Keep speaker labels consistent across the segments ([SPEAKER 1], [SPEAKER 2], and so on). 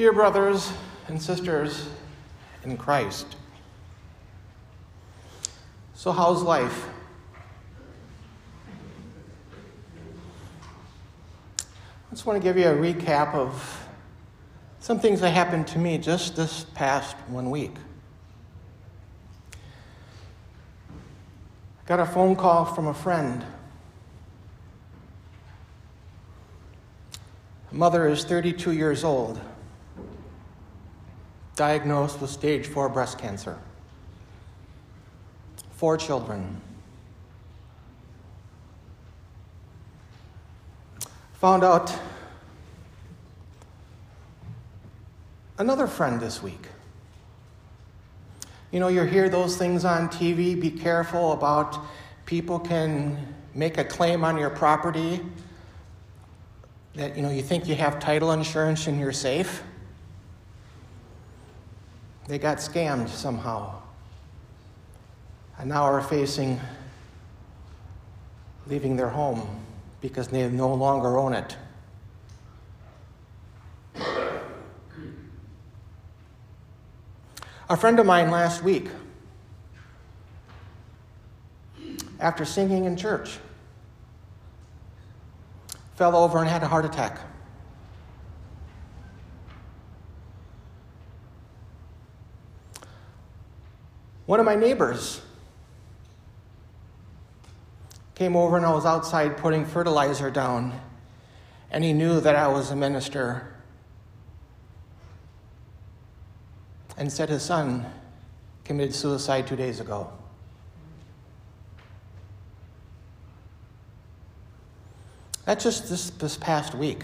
[SPEAKER 1] Dear brothers and sisters in Christ, so how's life? I just want to give you a recap of some things that happened to me just this past one week. I got a phone call from a friend. mother is 32 years old, diagnosed with stage 4 breast cancer. Four children. Found out another friend this week. You know, you hear those things on TV be careful about people can make a claim on your property that you know you think you have title insurance and you're safe. They got scammed somehow. And now are facing leaving their home because they no longer own it. A friend of mine last week, after singing in church, fell over and had a heart attack. One of my neighbors came over and I was outside putting fertilizer down, and he knew that I was a minister and said his son committed suicide two days ago. That's just this, this past week.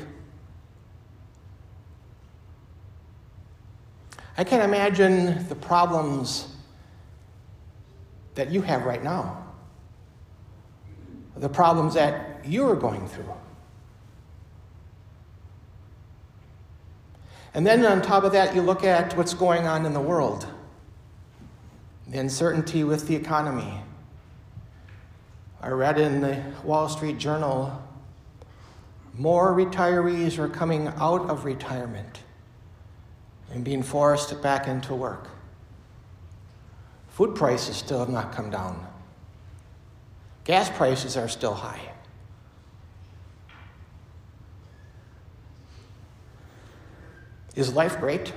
[SPEAKER 1] I can't imagine the problems that you have right now the problems that you are going through. And then on top of that, you look at what's going on in the world the uncertainty with the economy. I read in the Wall Street Journal more retirees are coming out of retirement and being forced back into work. Food prices still have not come down. Gas prices are still high. Is life great?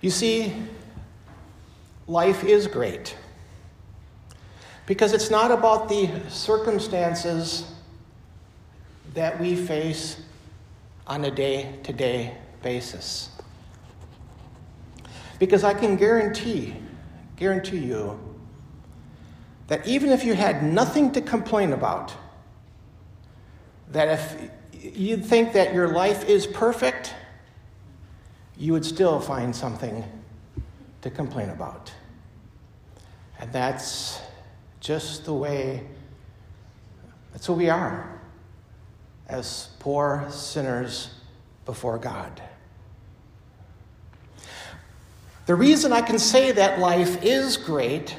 [SPEAKER 1] You see, life is great because it's not about the circumstances that we face on a day to day basis. Because I can guarantee guarantee you that even if you had nothing to complain about, that if you'd think that your life is perfect, you would still find something to complain about. And that's just the way, that's who we are as poor sinners before God. The reason I can say that life is great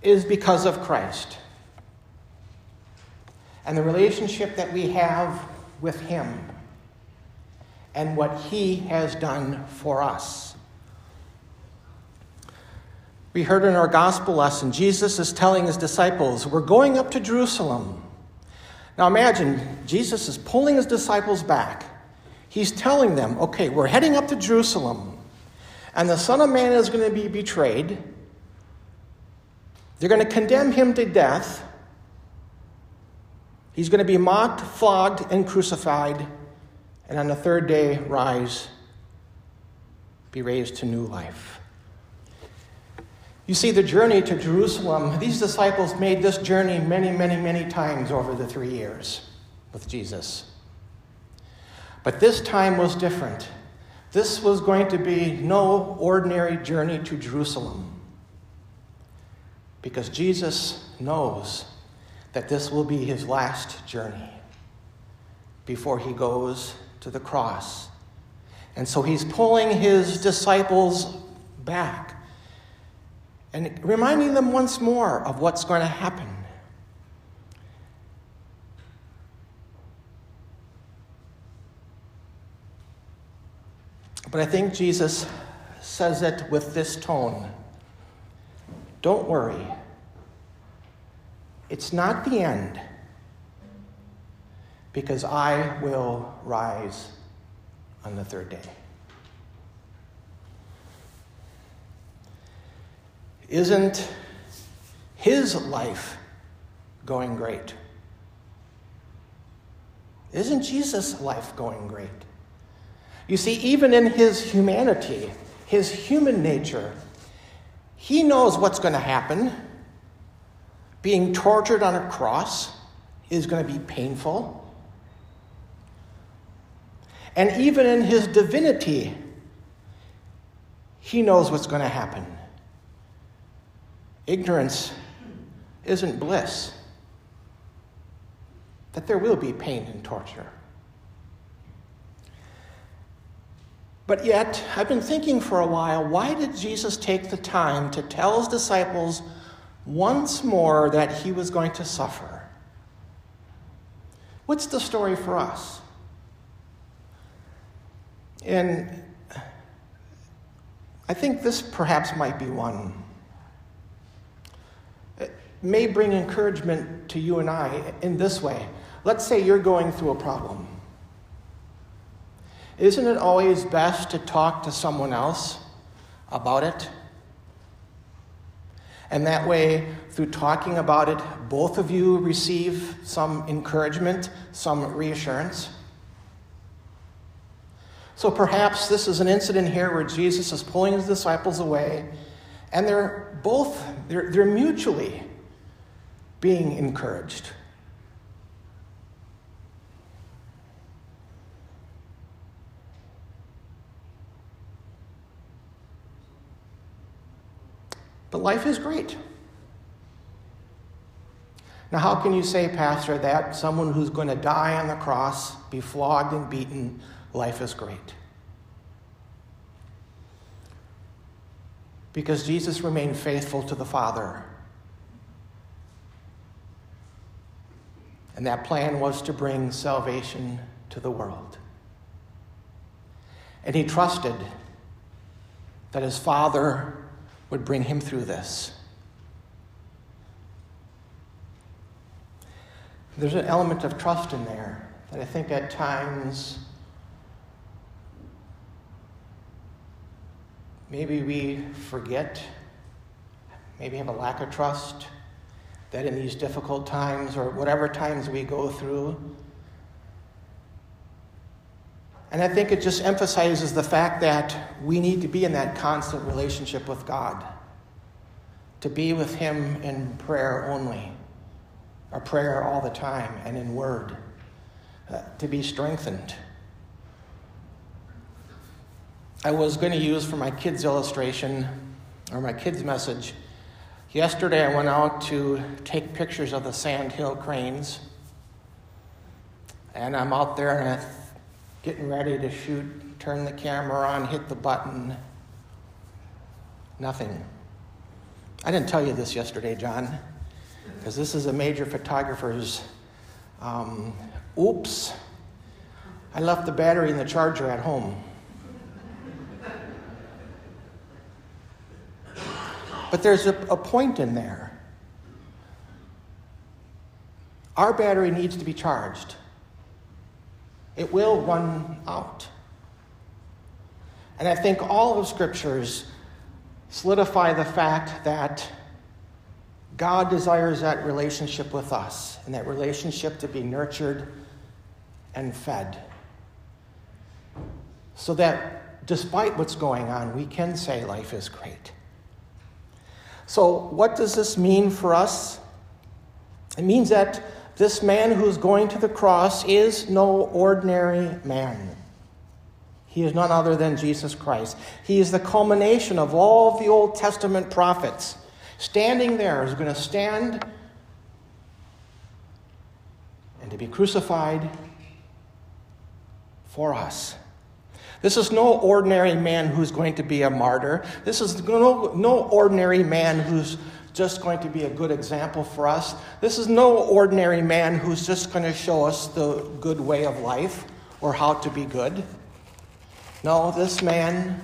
[SPEAKER 1] is because of Christ and the relationship that we have with Him and what He has done for us. We heard in our gospel lesson, Jesus is telling his disciples, We're going up to Jerusalem. Now imagine, Jesus is pulling his disciples back. He's telling them, Okay, we're heading up to Jerusalem and the Son of Man is going to be betrayed. They're going to condemn him to death. He's going to be mocked, flogged, and crucified, and on the third day rise, be raised to new life. You see, the journey to Jerusalem, these disciples made this journey many, many, many times over the three years with Jesus. But this time was different. This was going to be no ordinary journey to Jerusalem because Jesus knows that this will be his last journey before he goes to the cross. And so he's pulling his disciples back and reminding them once more of what's going to happen. But I think Jesus says it with this tone Don't worry. It's not the end, because I will rise on the third day. Isn't his life going great? Isn't Jesus' life going great? You see, even in his humanity, his human nature, he knows what's going to happen. Being tortured on a cross is going to be painful. And even in his divinity, he knows what's going to happen. Ignorance isn't bliss, that there will be pain and torture. But yet, I've been thinking for a while why did Jesus take the time to tell his disciples once more that he was going to suffer? What's the story for us? And I think this perhaps might be one. It may bring encouragement to you and I in this way. Let's say you're going through a problem. Isn't it always best to talk to someone else about it? And that way, through talking about it, both of you receive some encouragement, some reassurance. So perhaps this is an incident here where Jesus is pulling his disciples away, and they're both, they're, they're mutually being encouraged. But life is great. Now, how can you say, Pastor, that someone who's going to die on the cross, be flogged and beaten, life is great? Because Jesus remained faithful to the Father. And that plan was to bring salvation to the world. And he trusted that his Father would bring him through this. There's an element of trust in there that I think at times maybe we forget, maybe have a lack of trust that in these difficult times or whatever times we go through, and I think it just emphasizes the fact that we need to be in that constant relationship with God, to be with Him in prayer only, or prayer all the time, and in word, uh, to be strengthened. I was going to use for my kids' illustration or my kids' message. Yesterday, I went out to take pictures of the sand hill cranes. And I'm out there and I getting ready to shoot, turn the camera on, hit the button. Nothing. I didn't tell you this yesterday, John, because this is a major photographer's. Um, oops, I left the battery in the charger at home. But there's a, a point in there. Our battery needs to be charged it will run out. And I think all of scriptures solidify the fact that God desires that relationship with us and that relationship to be nurtured and fed. So that despite what's going on, we can say life is great. So, what does this mean for us? It means that this man who's going to the cross is no ordinary man. He is none other than Jesus Christ. He is the culmination of all of the Old Testament prophets. Standing there is going to stand and to be crucified for us. This is no ordinary man who's going to be a martyr. This is no, no ordinary man who's just going to be a good example for us. This is no ordinary man who's just going to show us the good way of life or how to be good. No, this man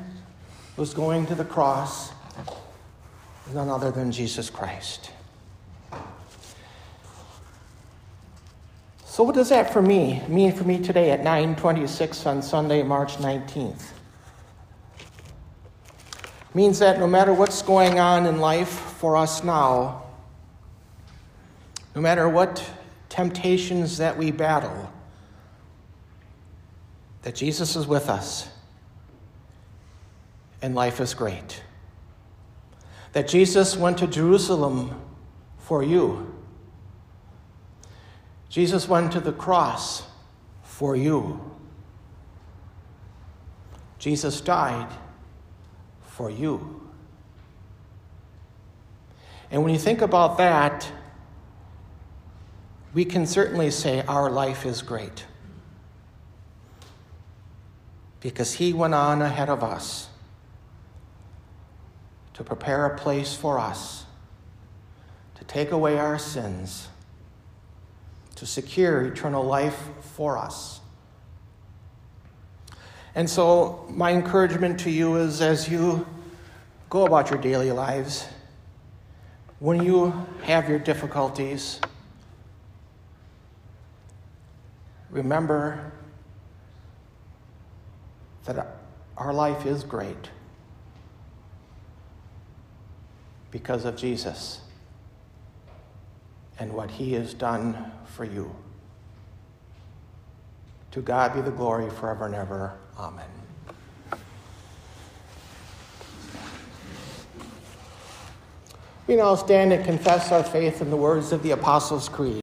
[SPEAKER 1] was going to the cross none other than Jesus Christ. So what does that for me mean for me today at 9:26 on Sunday, March 19th? Means that no matter what's going on in life for us now, no matter what temptations that we battle, that Jesus is with us and life is great. That Jesus went to Jerusalem for you. Jesus went to the cross for you. Jesus died for you. And when you think about that, we can certainly say our life is great. Because he went on ahead of us to prepare a place for us, to take away our sins, to secure eternal life for us. And so, my encouragement to you is as you go about your daily lives, when you have your difficulties, remember that our life is great because of Jesus and what he has done for you. To God be the glory forever and ever. Amen. We now stand and confess our faith in the words of the Apostles' Creed.